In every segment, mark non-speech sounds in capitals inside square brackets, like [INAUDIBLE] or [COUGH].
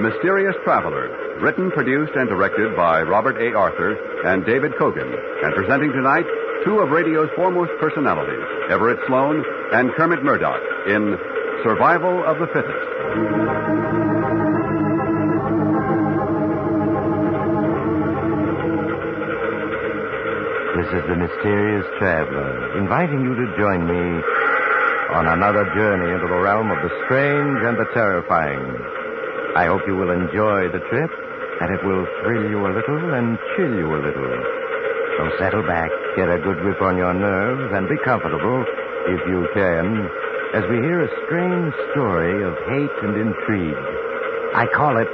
The Mysterious Traveler, written, produced, and directed by Robert A. Arthur and David Kogan, and presenting tonight two of radio's foremost personalities, Everett Sloane and Kermit Murdock, in Survival of the Fittest. This is the mysterious traveler, inviting you to join me on another journey into the realm of the strange and the terrifying. I hope you will enjoy the trip, that it will thrill you a little and chill you a little. So settle back, get a good grip on your nerves, and be comfortable, if you can, as we hear a strange story of hate and intrigue. I call it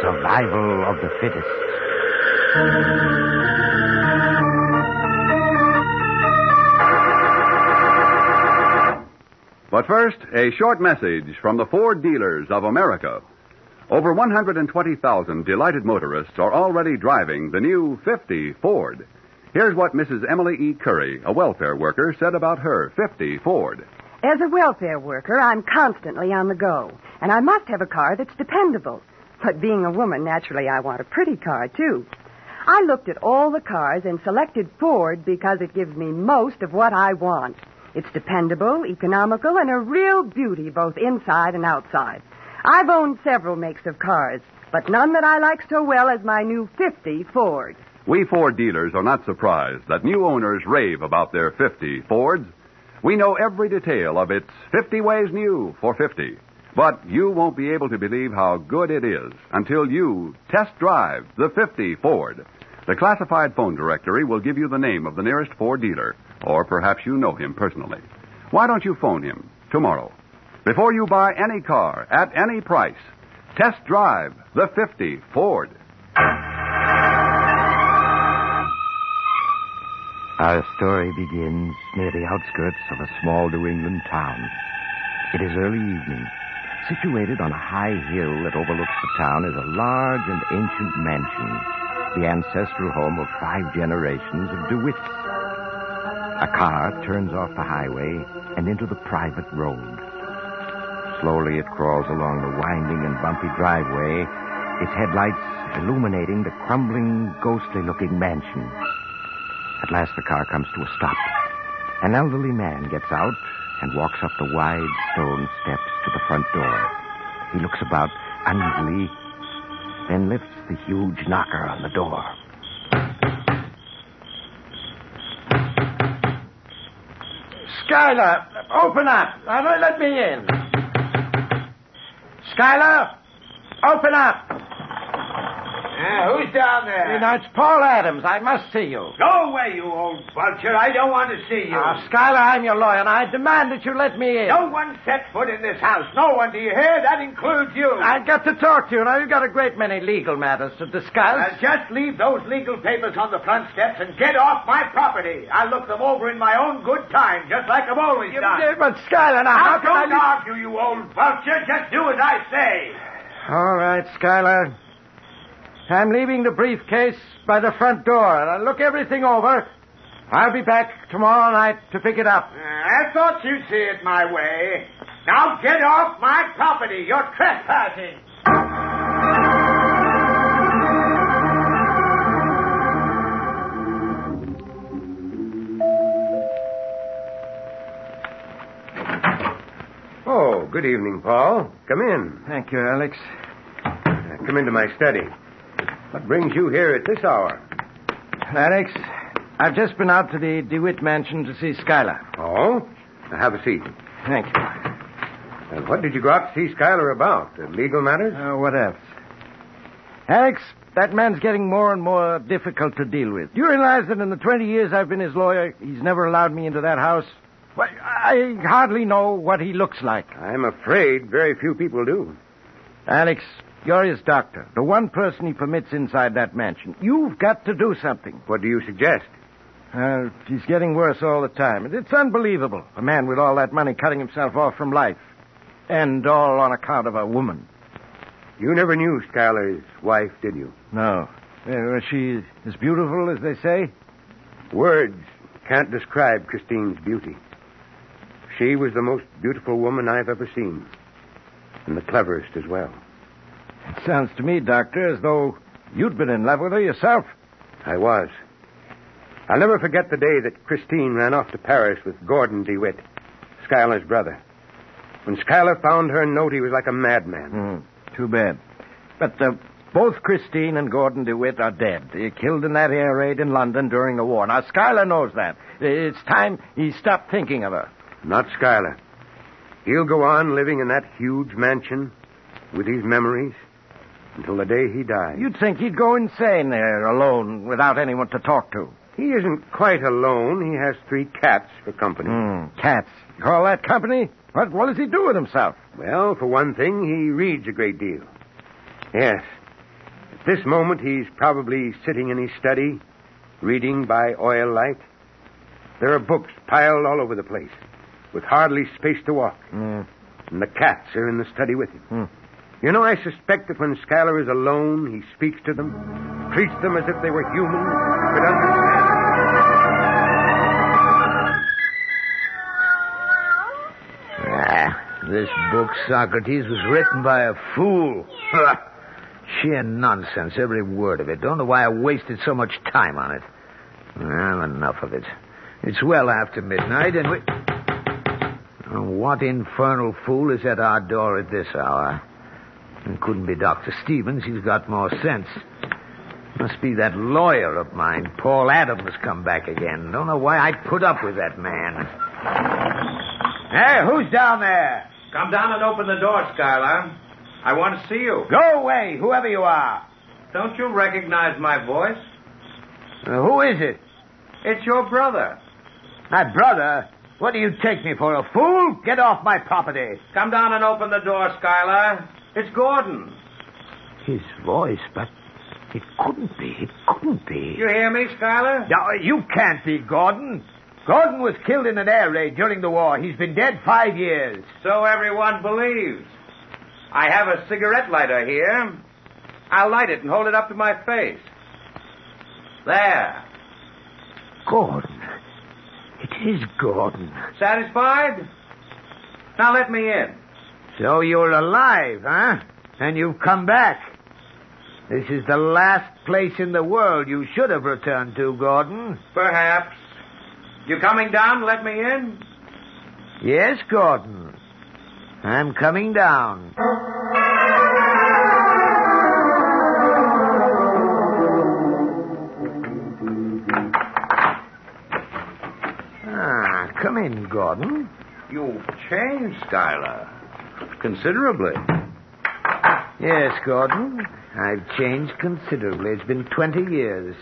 Survival of the Fittest. But first, a short message from the Ford dealers of America. Over 120,000 delighted motorists are already driving the new 50 Ford. Here's what Mrs. Emily E. Curry, a welfare worker, said about her 50 Ford. As a welfare worker, I'm constantly on the go, and I must have a car that's dependable. But being a woman, naturally, I want a pretty car, too. I looked at all the cars and selected Ford because it gives me most of what I want. It's dependable, economical, and a real beauty both inside and outside. I've owned several makes of cars, but none that I like so well as my new 50 Ford. We Ford dealers are not surprised that new owners rave about their 50 Fords. We know every detail of its 50 ways new for 50. But you won't be able to believe how good it is until you test drive the 50 Ford. The classified phone directory will give you the name of the nearest Ford dealer, or perhaps you know him personally. Why don't you phone him tomorrow? Before you buy any car at any price, test drive the 50 Ford. Our story begins near the outskirts of a small New England town. It is early evening. Situated on a high hill that overlooks the town is a large and ancient mansion, the ancestral home of five generations of DeWitts. A car turns off the highway and into the private road. Slowly it crawls along the winding and bumpy driveway, its headlights illuminating the crumbling, ghostly looking mansion. At last the car comes to a stop. An elderly man gets out and walks up the wide stone steps to the front door. He looks about uneasily, then lifts the huge knocker on the door. Schuyler, open up. Let me in. Schuyler, open up. Uh, who's down there? You know, it's Paul Adams. I must see you. Go away, you old vulture. I don't want to see you. Now, Schuyler, I'm your lawyer, and I demand that you let me in. No one set foot in this house. No one, do you hear? That includes you. I've got to talk to you. Now, you've got a great many legal matters to discuss. Uh, just leave those legal papers on the front steps and get off my property. I'll look them over in my own good time, just like I've always You done. did, but Schuyler, now, how Now, can I... don't argue, you old vulture. Just do as I say. All right, Schuyler. I'm leaving the briefcase by the front door, and I'll look everything over. I'll be back tomorrow night to pick it up. Uh, I thought you'd see it my way. Now get off my property. You're trespassing. Oh, good evening, Paul. Come in. Thank you, Alex. Uh, Come into my study. What brings you here at this hour? Alex, I've just been out to the DeWitt mansion to see Schuyler. Oh? Now have a seat. Thank you. And what did you go out to see Schuyler about? Uh, legal matters? Uh, what else? Alex, that man's getting more and more difficult to deal with. Do you realize that in the 20 years I've been his lawyer, he's never allowed me into that house? Why, I hardly know what he looks like. I'm afraid very few people do. Alex, you're his doctor, the one person he permits inside that mansion. You've got to do something. What do you suggest? Uh, he's getting worse all the time. It's unbelievable. A man with all that money cutting himself off from life. And all on account of a woman. You never knew Schuyler's wife, did you? No. Uh, was she as beautiful as they say? Words can't describe Christine's beauty. She was the most beautiful woman I've ever seen. And the cleverest as well. It sounds to me, Doctor, as though you'd been in love with her yourself. I was. I'll never forget the day that Christine ran off to Paris with Gordon DeWitt, Schuyler's brother. When Schuyler found her note, he was like a madman. Hmm, too bad. But uh, both Christine and Gordon DeWitt are dead. They were killed in that air raid in London during the war. Now, Schuyler knows that. It's time he stopped thinking of her. Not Schuyler. He'll go on living in that huge mansion with his memories until the day he died. You'd think he'd go insane there alone without anyone to talk to. He isn't quite alone. He has three cats for company. Hmm, cats. You call that company? What, what does he do with himself? Well, for one thing, he reads a great deal. Yes. At this moment, he's probably sitting in his study, reading by oil light. There are books piled all over the place, with hardly space to walk. Mm. And the cats are in the study with him. Hmm. You know, I suspect that when Schuyler is alone, he speaks to them, treats them as if they were human, could understand. Ah, this book, Socrates, was written by a fool. Sheer nonsense, every word of it. Don't know why I wasted so much time on it. Well, enough of it. It's well after midnight, and we. Oh, what infernal fool is at our door at this hour? It couldn't be Dr. Stevens. He's got more sense. Must be that lawyer of mine, Paul Adams, come back again. Don't know why I put up with that man. Hey, who's down there? Come down and open the door, Schuyler. I want to see you. Go away, whoever you are. Don't you recognize my voice? Uh, who is it? It's your brother. My brother? What do you take me for, a fool? Get off my property. Come down and open the door, Schuyler. It's Gordon. His voice, but it couldn't be. It couldn't be. You hear me, Schuyler? No, you can't be Gordon. Gordon was killed in an air raid during the war. He's been dead five years. So everyone believes. I have a cigarette lighter here. I'll light it and hold it up to my face. There. Gordon. It is Gordon. Satisfied? Now let me in. So you're alive, huh? And you've come back. This is the last place in the world you should have returned to, Gordon. Perhaps. You coming down to let me in? Yes, Gordon. I'm coming down. Ah, come in, Gordon. You've changed, Schuyler. Considerably. Yes, Gordon. I've changed considerably. It's been 20 years.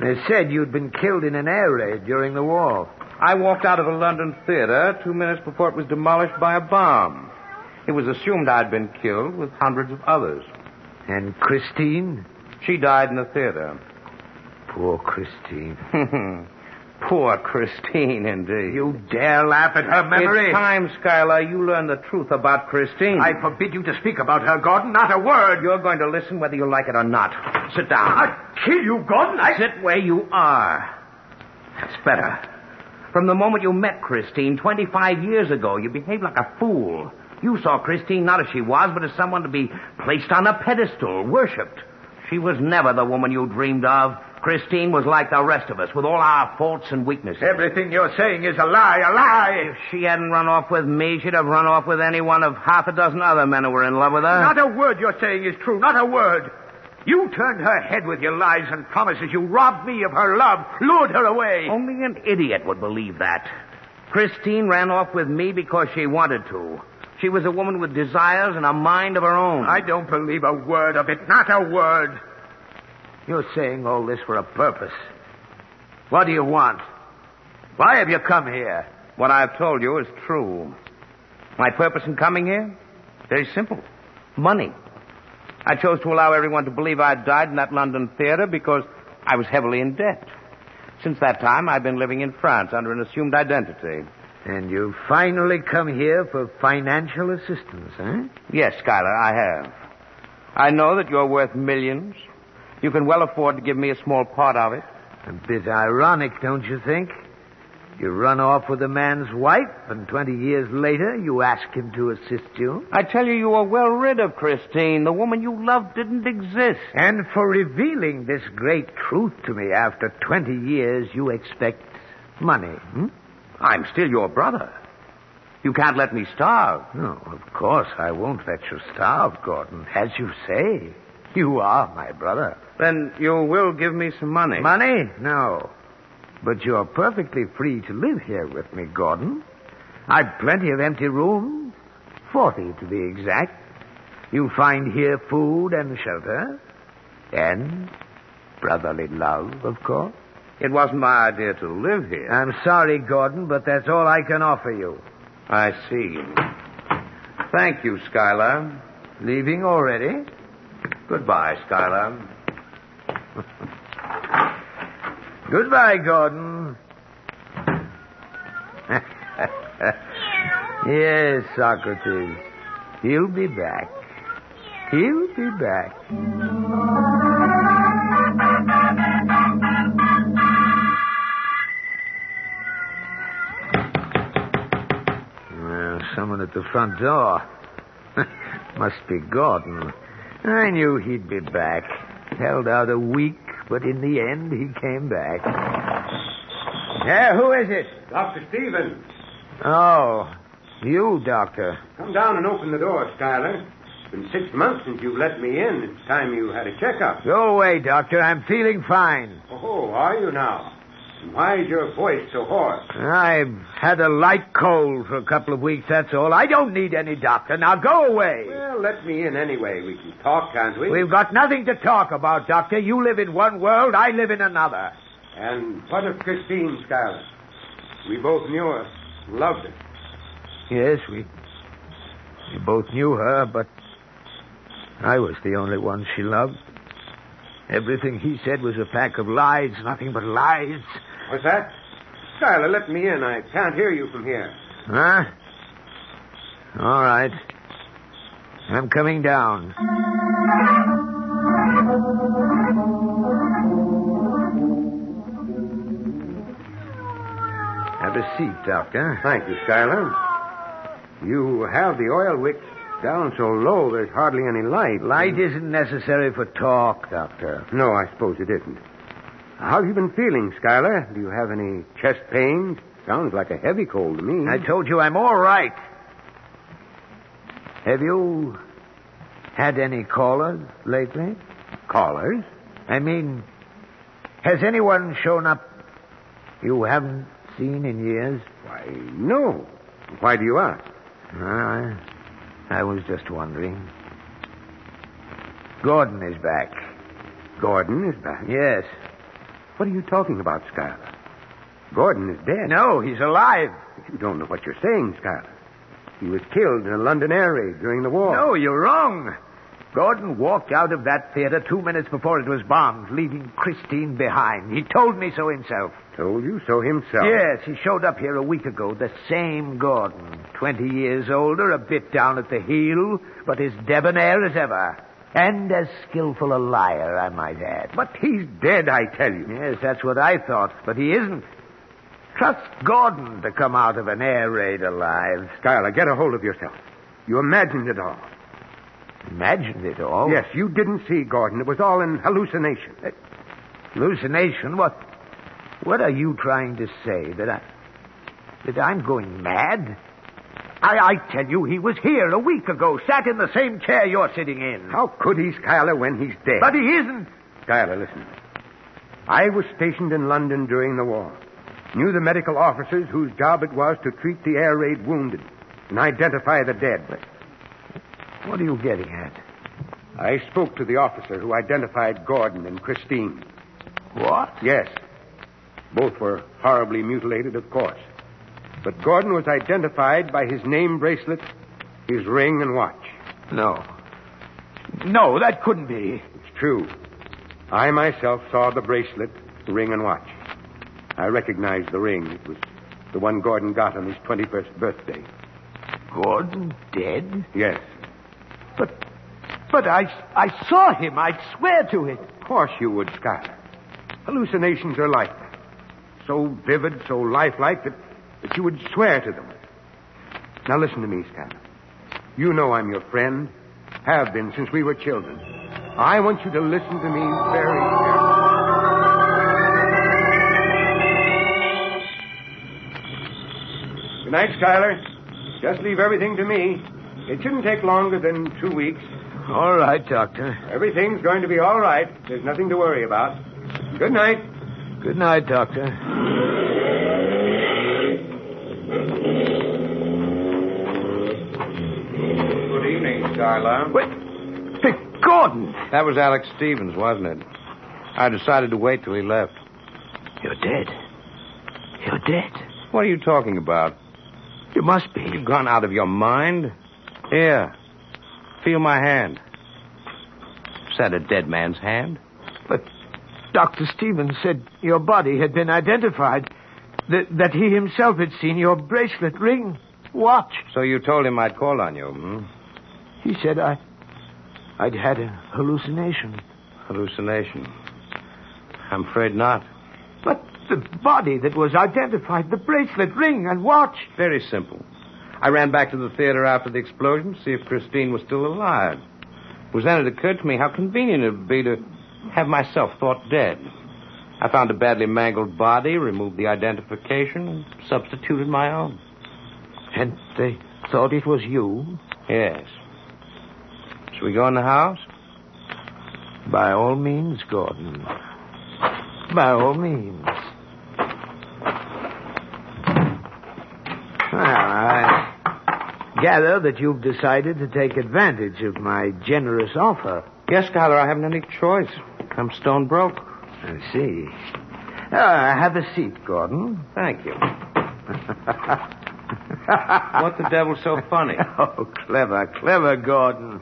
They said you'd been killed in an air raid during the war. I walked out of a London theater two minutes before it was demolished by a bomb. It was assumed I'd been killed with hundreds of others. And Christine? She died in the theater. Poor Christine. [LAUGHS] Poor Christine, indeed. You dare laugh at her memory? It's time, Schuyler, you learn the truth about Christine. I forbid you to speak about her, Gordon. Not a word. You're going to listen whether you like it or not. Sit down. I'll kill you, Gordon. I... Sit where you are. That's better. From the moment you met Christine 25 years ago, you behaved like a fool. You saw Christine not as she was, but as someone to be placed on a pedestal, worshipped. She was never the woman you dreamed of. Christine was like the rest of us, with all our faults and weaknesses. Everything you're saying is a lie, a lie. If she hadn't run off with me, she'd have run off with any one of half a dozen other men who were in love with her. Not a word you're saying is true, not a word. You turned her head with your lies and promises. You robbed me of her love, lured her away. Only an idiot would believe that. Christine ran off with me because she wanted to. She was a woman with desires and a mind of her own. I don't believe a word of it, not a word. You're saying all this for a purpose. What do you want? Why have you come here? What I've told you is true. My purpose in coming here? Very simple. Money. I chose to allow everyone to believe I'd died in that London theater because I was heavily in debt. Since that time, I've been living in France under an assumed identity. And you've finally come here for financial assistance, eh? Yes, Schuyler, I have. I know that you're worth millions. You can well afford to give me a small part of it. A bit ironic, don't you think? You run off with a man's wife, and 20 years later, you ask him to assist you. I tell you, you are well rid of Christine. The woman you loved didn't exist. And for revealing this great truth to me after 20 years, you expect money, hmm? I'm still your brother. You can't let me starve. No, of course I won't let you starve, Gordon. As you say, you are my brother. Then you will give me some money. Money? No. But you're perfectly free to live here with me, Gordon. I've plenty of empty rooms. Forty, to be exact. You find here food and shelter. And brotherly love, of course. It wasn't my idea to live here. I'm sorry, Gordon, but that's all I can offer you. I see. Thank you, Schuyler. Leaving already? Goodbye, Schuyler. [LAUGHS] Goodbye, Gordon. [LAUGHS] yes, Socrates. He'll be back. He'll be back. Well, someone at the front door. [LAUGHS] Must be Gordon. I knew he'd be back. Held out a week, but in the end he came back. Yeah, who is it? Dr. Stevens. Oh, you, Doctor. Come down and open the door, Schuyler. It's been six months since you've let me in. It's time you had a checkup. Go away, Doctor. I'm feeling fine. Oh, are you now? Why is your voice so hoarse? I've had a light cold for a couple of weeks, that's all. I don't need any doctor. Now go away. Well, let me in anyway. We can talk, can't we? We've got nothing to talk about, Doctor. You live in one world, I live in another. And what of Christine, Schuyler? We both knew her, loved her. Yes, we we both knew her, but I was the only one she loved. Everything he said was a pack of lies, nothing but lies. What's that? Schuyler, let me in. I can't hear you from here. Huh? All right. I'm coming down. Have a seat, Doctor. Thank you, Schuyler. You have the oil wicks down so low there's hardly any light. Light isn't necessary for talk, Doctor. No, I suppose it isn't. How have you been feeling, Schuyler? Do you have any chest pains? Sounds like a heavy cold to me. I told you I'm all right. Have you had any callers lately? Callers? I mean, has anyone shown up you haven't seen in years? Why, no. Why do you ask? I, I was just wondering. Gordon is back. Gordon is back. Yes. What are you talking about, Schuyler? Gordon is dead. No, he's alive. You don't know what you're saying, Schuyler. He was killed in a London air raid during the war. No, you're wrong. Gordon walked out of that theater two minutes before it was bombed, leaving Christine behind. He told me so himself. Told you so himself. Yes, he showed up here a week ago. The same Gordon. Twenty years older, a bit down at the heel, but as debonair as ever. And as skillful a liar, I might add. But he's dead, I tell you. Yes, that's what I thought, but he isn't. Trust Gordon to come out of an air raid alive. Schuyler, get a hold of yourself. You imagined it all. Imagined it all? Yes, you didn't see Gordon. It was all an hallucination. Uh, hallucination? What? What are you trying to say? That I, that I'm going mad? I, I tell you, he was here a week ago, sat in the same chair you're sitting in. How could he, Schuyler, when he's dead? But he isn't. Schuyler, listen. I was stationed in London during the war. Knew the medical officers whose job it was to treat the air raid wounded and identify the dead. But What are you getting at? I spoke to the officer who identified Gordon and Christine. What? Yes. Both were horribly mutilated, of course. But Gordon was identified by his name bracelet, his ring, and watch. No. No, that couldn't be. It's true. I myself saw the bracelet, the ring, and watch. I recognized the ring. It was the one Gordon got on his 21st birthday. Gordon dead? Yes. But, but I, I saw him. I'd swear to it. Of course you would, Schuyler. Hallucinations are like that. So vivid, so lifelike that, that you would swear to them. Now listen to me, Schuyler. You know I'm your friend. Have been since we were children. I want you to listen to me very carefully. Good night, Schuyler. Just leave everything to me. It shouldn't take longer than two weeks. All right, Doctor. Everything's going to be all right. There's nothing to worry about. Good night. Good night, Doctor. Wait. Hey, Gordon! That was Alex Stevens, wasn't it? I decided to wait till he left. You're dead. You're dead. What are you talking about? You must be. You've gone out of your mind? Here. Feel my hand. Is that a dead man's hand? But Dr. Stevens said your body had been identified. That, that he himself had seen your bracelet, ring, watch. So you told him I'd call on you, hmm? He said I. I'd had a hallucination. Hallucination. I'm afraid not. But the body that was identified, the bracelet, ring, and watch. Very simple. I ran back to the theater after the explosion to see if Christine was still alive. It was then it occurred to me how convenient it would be to have myself thought dead. I found a badly mangled body, removed the identification, and substituted my own. And they thought it was you? Yes. Shall we go in the house? By all means, Gordon. By all means. Well, I gather that you've decided to take advantage of my generous offer. Yes, Schuyler, I haven't any choice. I'm stone broke. I see. Uh, have a seat, Gordon. Thank you. [LAUGHS] what the devil's so funny? Oh, clever, clever, Gordon.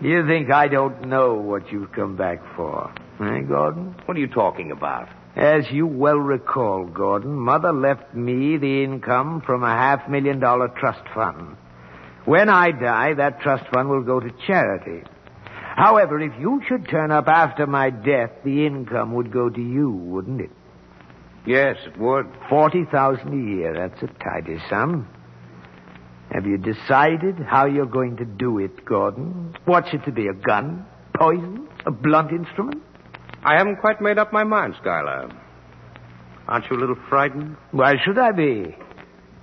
You think I don't know what you've come back for, eh, Gordon? What are you talking about? As you well recall, Gordon, Mother left me the income from a half million dollar trust fund. When I die, that trust fund will go to charity. However, if you should turn up after my death, the income would go to you, wouldn't it? Yes, it would. Forty thousand a year. That's a tidy sum. Have you decided how you're going to do it, Gordon? What's it to be? A gun? Poison? A blunt instrument? I haven't quite made up my mind, Schuyler. Aren't you a little frightened? Why should I be?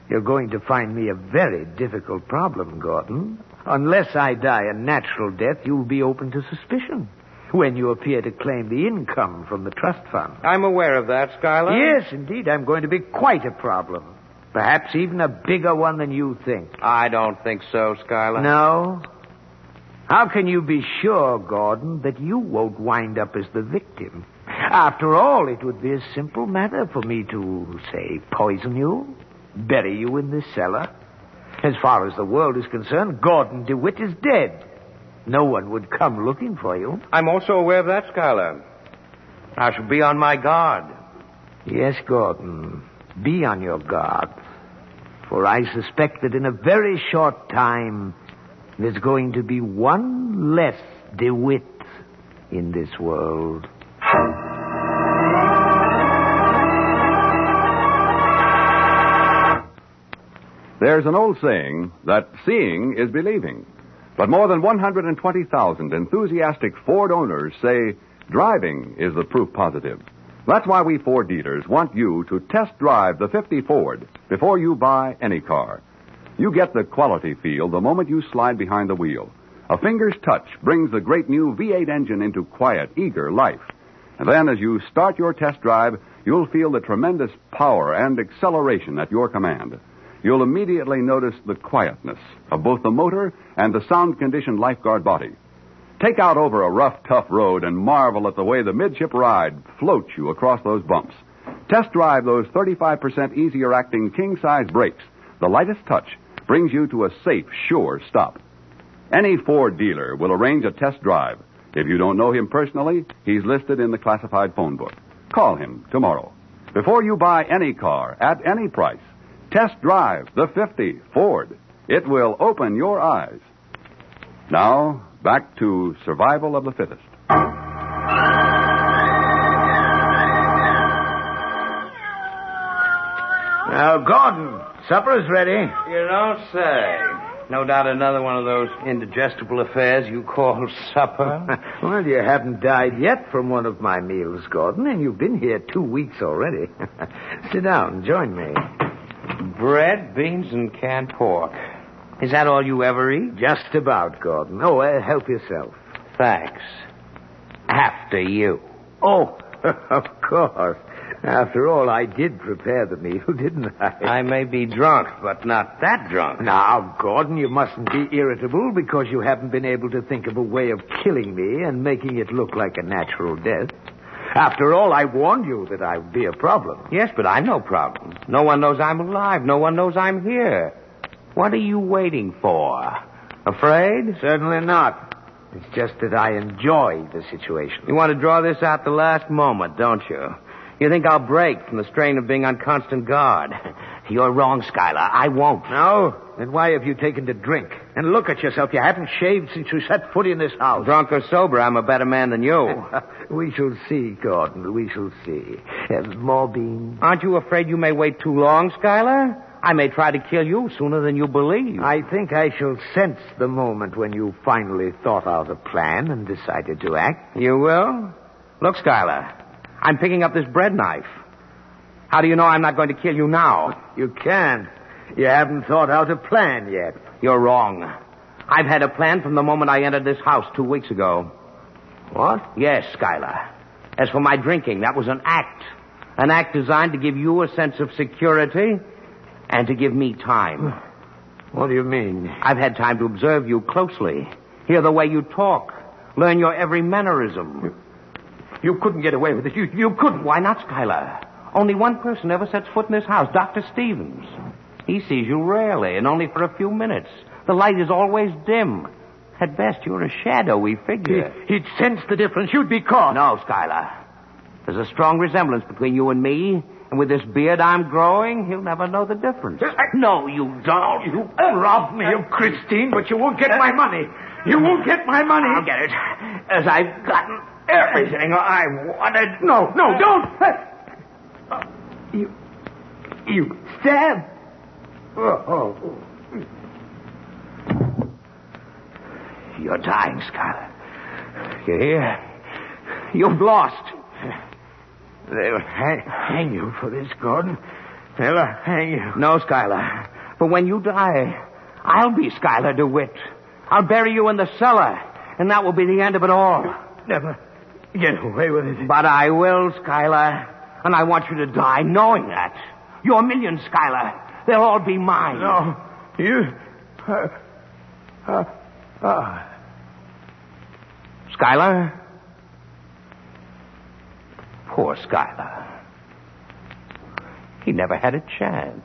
You're going to find me a very difficult problem, Gordon. Unless I die a natural death, you'll be open to suspicion when you appear to claim the income from the trust fund. I'm aware of that, Schuyler. Yes, indeed, I'm going to be quite a problem. Perhaps even a bigger one than you think. I don't think so, Schuyler. No? How can you be sure, Gordon, that you won't wind up as the victim? After all, it would be a simple matter for me to, say, poison you, bury you in this cellar. As far as the world is concerned, Gordon DeWitt is dead. No one would come looking for you. I'm also aware of that, Schuyler. I shall be on my guard. Yes, Gordon. Be on your guard. For I suspect that in a very short time, there's going to be one less DeWitt in this world. There's an old saying that seeing is believing. But more than 120,000 enthusiastic Ford owners say driving is the proof positive. That's why we Ford dealers want you to test drive the 50 Ford before you buy any car. You get the quality feel the moment you slide behind the wheel. A finger's touch brings the great new V8 engine into quiet, eager life. And then as you start your test drive, you'll feel the tremendous power and acceleration at your command. You'll immediately notice the quietness of both the motor and the sound conditioned lifeguard body. Take out over a rough, tough road and marvel at the way the midship ride floats you across those bumps. Test drive those 35% easier acting king size brakes. The lightest touch brings you to a safe, sure stop. Any Ford dealer will arrange a test drive. If you don't know him personally, he's listed in the classified phone book. Call him tomorrow. Before you buy any car at any price, test drive the 50 Ford. It will open your eyes. Now, back to survival of the fittest. Now, Gordon, supper's ready. You don't say. No doubt another one of those indigestible affairs you call supper. well, you haven't died yet from one of my meals, Gordon, and you've been here two weeks already. [LAUGHS] Sit down, join me. Bread, beans, and canned pork. Is that all you ever eat? Just about, Gordon. Oh, uh, help yourself. Thanks. After you. Oh, [LAUGHS] of course. After all, I did prepare the meal, [LAUGHS] didn't I? I may be drunk, but not that drunk. Now, Gordon, you mustn't be irritable because you haven't been able to think of a way of killing me and making it look like a natural death. After all, I warned you that I would be a problem. Yes, but I'm no problem. No one knows I'm alive. No one knows I'm here. What are you waiting for? Afraid? Certainly not. It's just that I enjoy the situation. You want to draw this out the last moment, don't you? You think I'll break from the strain of being on constant guard. [LAUGHS] You're wrong, Schuyler. I won't. No? Then why have you taken to drink? And look at yourself. You haven't shaved since you set foot in this house. Drunk or sober, I'm a better man than you. [LAUGHS] we shall see, Gordon. We shall see. Uh, more beans? Aren't you afraid you may wait too long, Schuyler? I may try to kill you sooner than you believe. I think I shall sense the moment when you finally thought out a plan and decided to act. You will? Look, Schuyler, I'm picking up this bread knife. How do you know I'm not going to kill you now? You can't. You haven't thought out a plan yet. You're wrong. I've had a plan from the moment I entered this house two weeks ago. What? Yes, Schuyler. As for my drinking, that was an act. An act designed to give you a sense of security and to give me time. What do you mean? I've had time to observe you closely, hear the way you talk, learn your every mannerism. You couldn't get away with it. You, you couldn't. Why not, Schuyler? Only one person ever sets foot in this house, Dr. Stevens. He sees you rarely and only for a few minutes. The light is always dim. At best, you're a shadowy figure. He, would sense the difference. You'd be caught. No, Schuyler. There's a strong resemblance between you and me, and with this beard I'm growing, he'll never know the difference. Uh, no, you don't. You robbed me of Christine, but you won't get my money. You won't get my money. I'll get it. As I've gotten everything I wanted. No, no, uh, don't. Uh, you, you stab. Oh, oh. You're dying, Schuyler. You hear? You've lost. They'll hang, hang you for this, Gordon. They'll hang you. No, Schuyler. But when you die, I'll be Schuyler DeWitt. I'll bury you in the cellar, and that will be the end of it all. Never get away with it. But I will, Schuyler. And I want you to die knowing that. Your millions, Schuyler. They'll all be mine. No. You. Uh, uh, uh. Schuyler? Poor Schuyler. He never had a chance.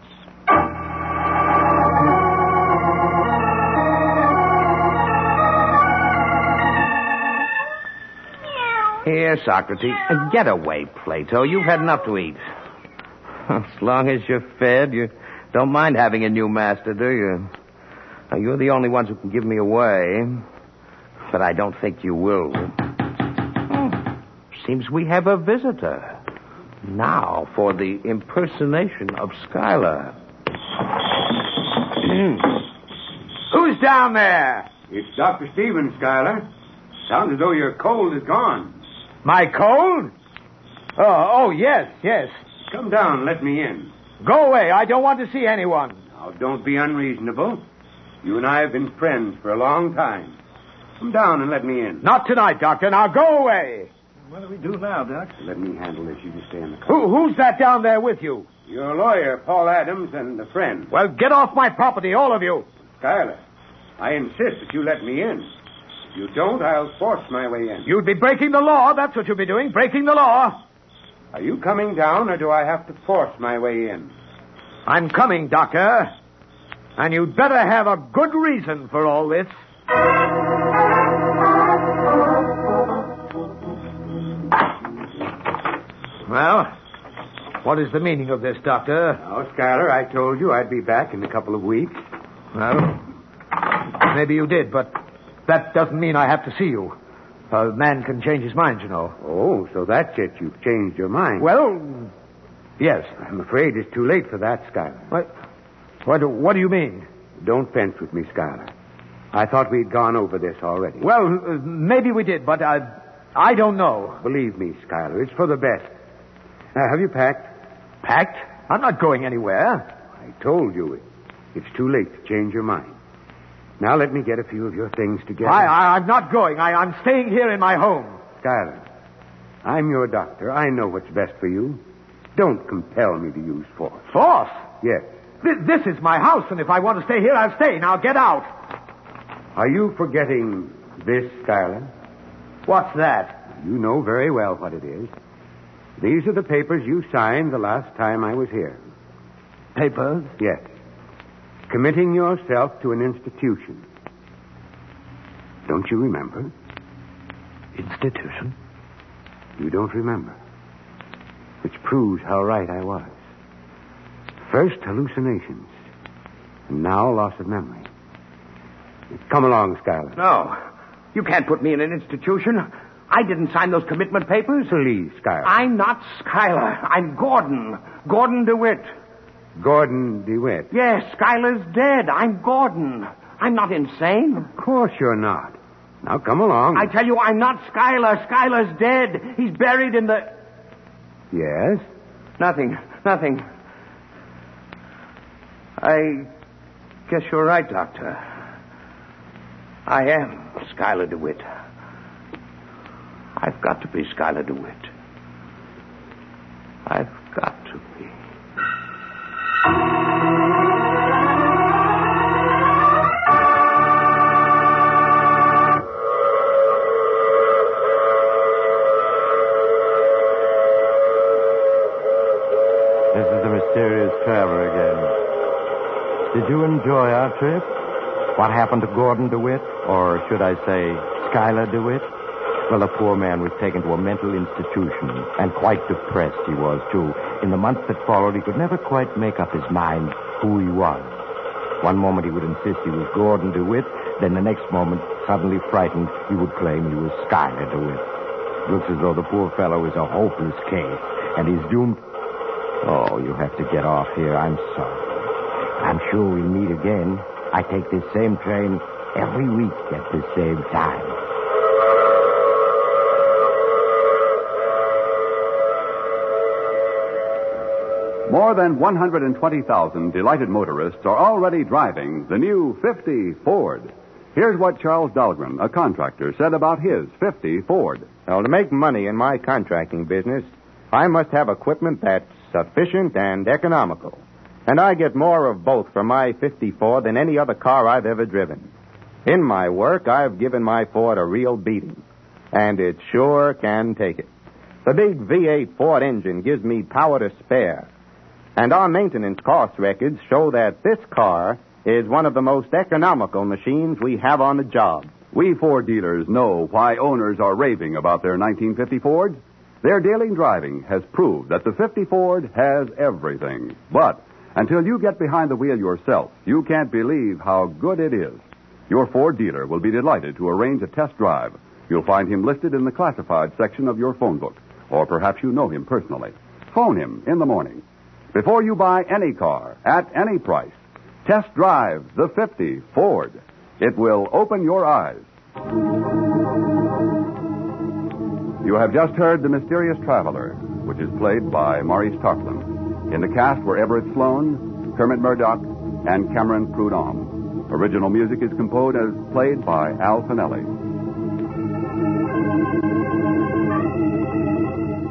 Here, Socrates. Uh, get away, Plato. You've had enough to eat. As long as you're fed, you don't mind having a new master, do you? Now, you're the only ones who can give me away. But I don't think you will. Hmm. Seems we have a visitor. Now for the impersonation of Schuyler. Who's down there? It's Dr. Stevens, Schuyler. Sounds as though your cold is gone. My cold? Oh, oh, yes, yes. Come down, let me in. Go away. I don't want to see anyone. Now, don't be unreasonable. You and I have been friends for a long time. Come down and let me in. Not tonight, Doctor. Now go away. What do we do now, Doc? Let me handle this. You just stay in the car. Who, who's that down there with you? Your lawyer, Paul Adams, and a friend. Well, get off my property, all of you. Schuyler, I insist that you let me in. You don't, I'll force my way in. You'd be breaking the law. That's what you'd be doing, breaking the law. Are you coming down, or do I have to force my way in? I'm coming, Doctor. And you'd better have a good reason for all this. Well, what is the meaning of this, Doctor? Now, Schuyler, I told you I'd be back in a couple of weeks. Well, maybe you did, but that doesn't mean I have to see you. A man can change his mind, you know. Oh, so that's it. You've changed your mind. Well, yes. I'm afraid it's too late for that, Schuyler. What, what, do, what do you mean? Don't fence with me, Schuyler. I thought we'd gone over this already. Well, maybe we did, but I, I don't know. Believe me, Schuyler, it's for the best. Uh, have you packed? Packed? I'm not going anywhere. I told you it. It's too late to change your mind. Now let me get a few of your things together. I, I, I'm not going. I, I'm staying here in my home. Schuyler, I'm your doctor. I know what's best for you. Don't compel me to use force. Force? Yes. This, this is my house, and if I want to stay here, I'll stay. Now get out. Are you forgetting this, Schuyler? What's that? You know very well what it is. These are the papers you signed the last time I was here. Papers? Yes. Committing yourself to an institution. Don't you remember? Institution? You don't remember. Which proves how right I was. First hallucinations, and now loss of memory. Come along, Schuyler. No. You can't put me in an institution. I didn't sign those commitment papers. Please, Schuyler. I'm not Schuyler. I'm Gordon. Gordon DeWitt. Gordon DeWitt. Yes, Schuyler's dead. I'm Gordon. I'm not insane. Of course you're not. Now come along. I tell you, I'm not Schuyler. Schuyler's dead. He's buried in the. Yes? Nothing. Nothing. I guess you're right, Doctor. I am Schuyler DeWitt. I've got to be Schuyler DeWitt. I've got to be. This is the mysterious traveler again. Did you enjoy our trip? What happened to Gordon DeWitt? Or should I say, Schuyler DeWitt? Well, the poor man was taken to a mental institution, and quite depressed he was, too. In the months that followed, he could never quite make up his mind who he was. One moment he would insist he was Gordon DeWitt, then the next moment, suddenly frightened, he would claim he was Schuyler DeWitt. Looks as though the poor fellow is a hopeless case, and he's doomed. Oh, you have to get off here. I'm sorry. I'm sure we'll meet again. I take this same train every week at the same time. More than 120,000 delighted motorists are already driving the new 50 Ford. Here's what Charles Dahlgren, a contractor, said about his 50 Ford. Now, to make money in my contracting business, I must have equipment that's sufficient and economical. And I get more of both from my 54 than any other car I've ever driven. In my work, I've given my Ford a real beating. And it sure can take it. The big V8 Ford engine gives me power to spare. And our maintenance cost records show that this car is one of the most economical machines we have on the job. We Ford dealers know why owners are raving about their 1950 Fords. Their daily driving has proved that the 50 Ford has everything. But until you get behind the wheel yourself, you can't believe how good it is. Your Ford dealer will be delighted to arrange a test drive. You'll find him listed in the classified section of your phone book, or perhaps you know him personally. Phone him in the morning. Before you buy any car, at any price, test drive the 50 Ford. It will open your eyes. You have just heard The Mysterious Traveler, which is played by Maurice Tarplin. In the cast were Everett Sloane, Kermit Murdock, and Cameron Prudhomme. Original music is composed and played by Al Finelli.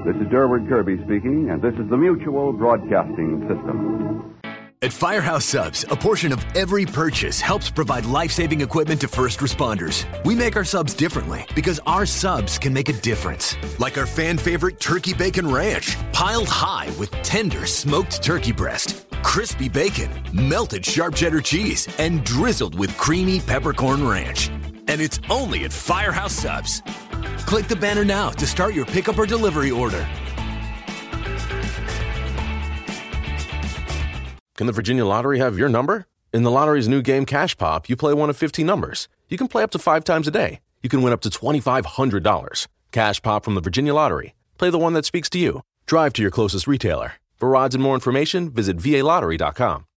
This is Durward Kirby speaking, and this is the Mutual Broadcasting System. At Firehouse Subs, a portion of every purchase helps provide life saving equipment to first responders. We make our subs differently because our subs can make a difference. Like our fan favorite Turkey Bacon Ranch, piled high with tender smoked turkey breast, crispy bacon, melted sharp cheddar cheese, and drizzled with creamy peppercorn ranch. And it's only at Firehouse Subs. Click the banner now to start your pickup or delivery order. Can the Virginia Lottery have your number? In the lottery's new game Cash Pop, you play one of 15 numbers. You can play up to five times a day. You can win up to $2,500. Cash Pop from the Virginia Lottery. Play the one that speaks to you. Drive to your closest retailer. For odds and more information, visit VALottery.com.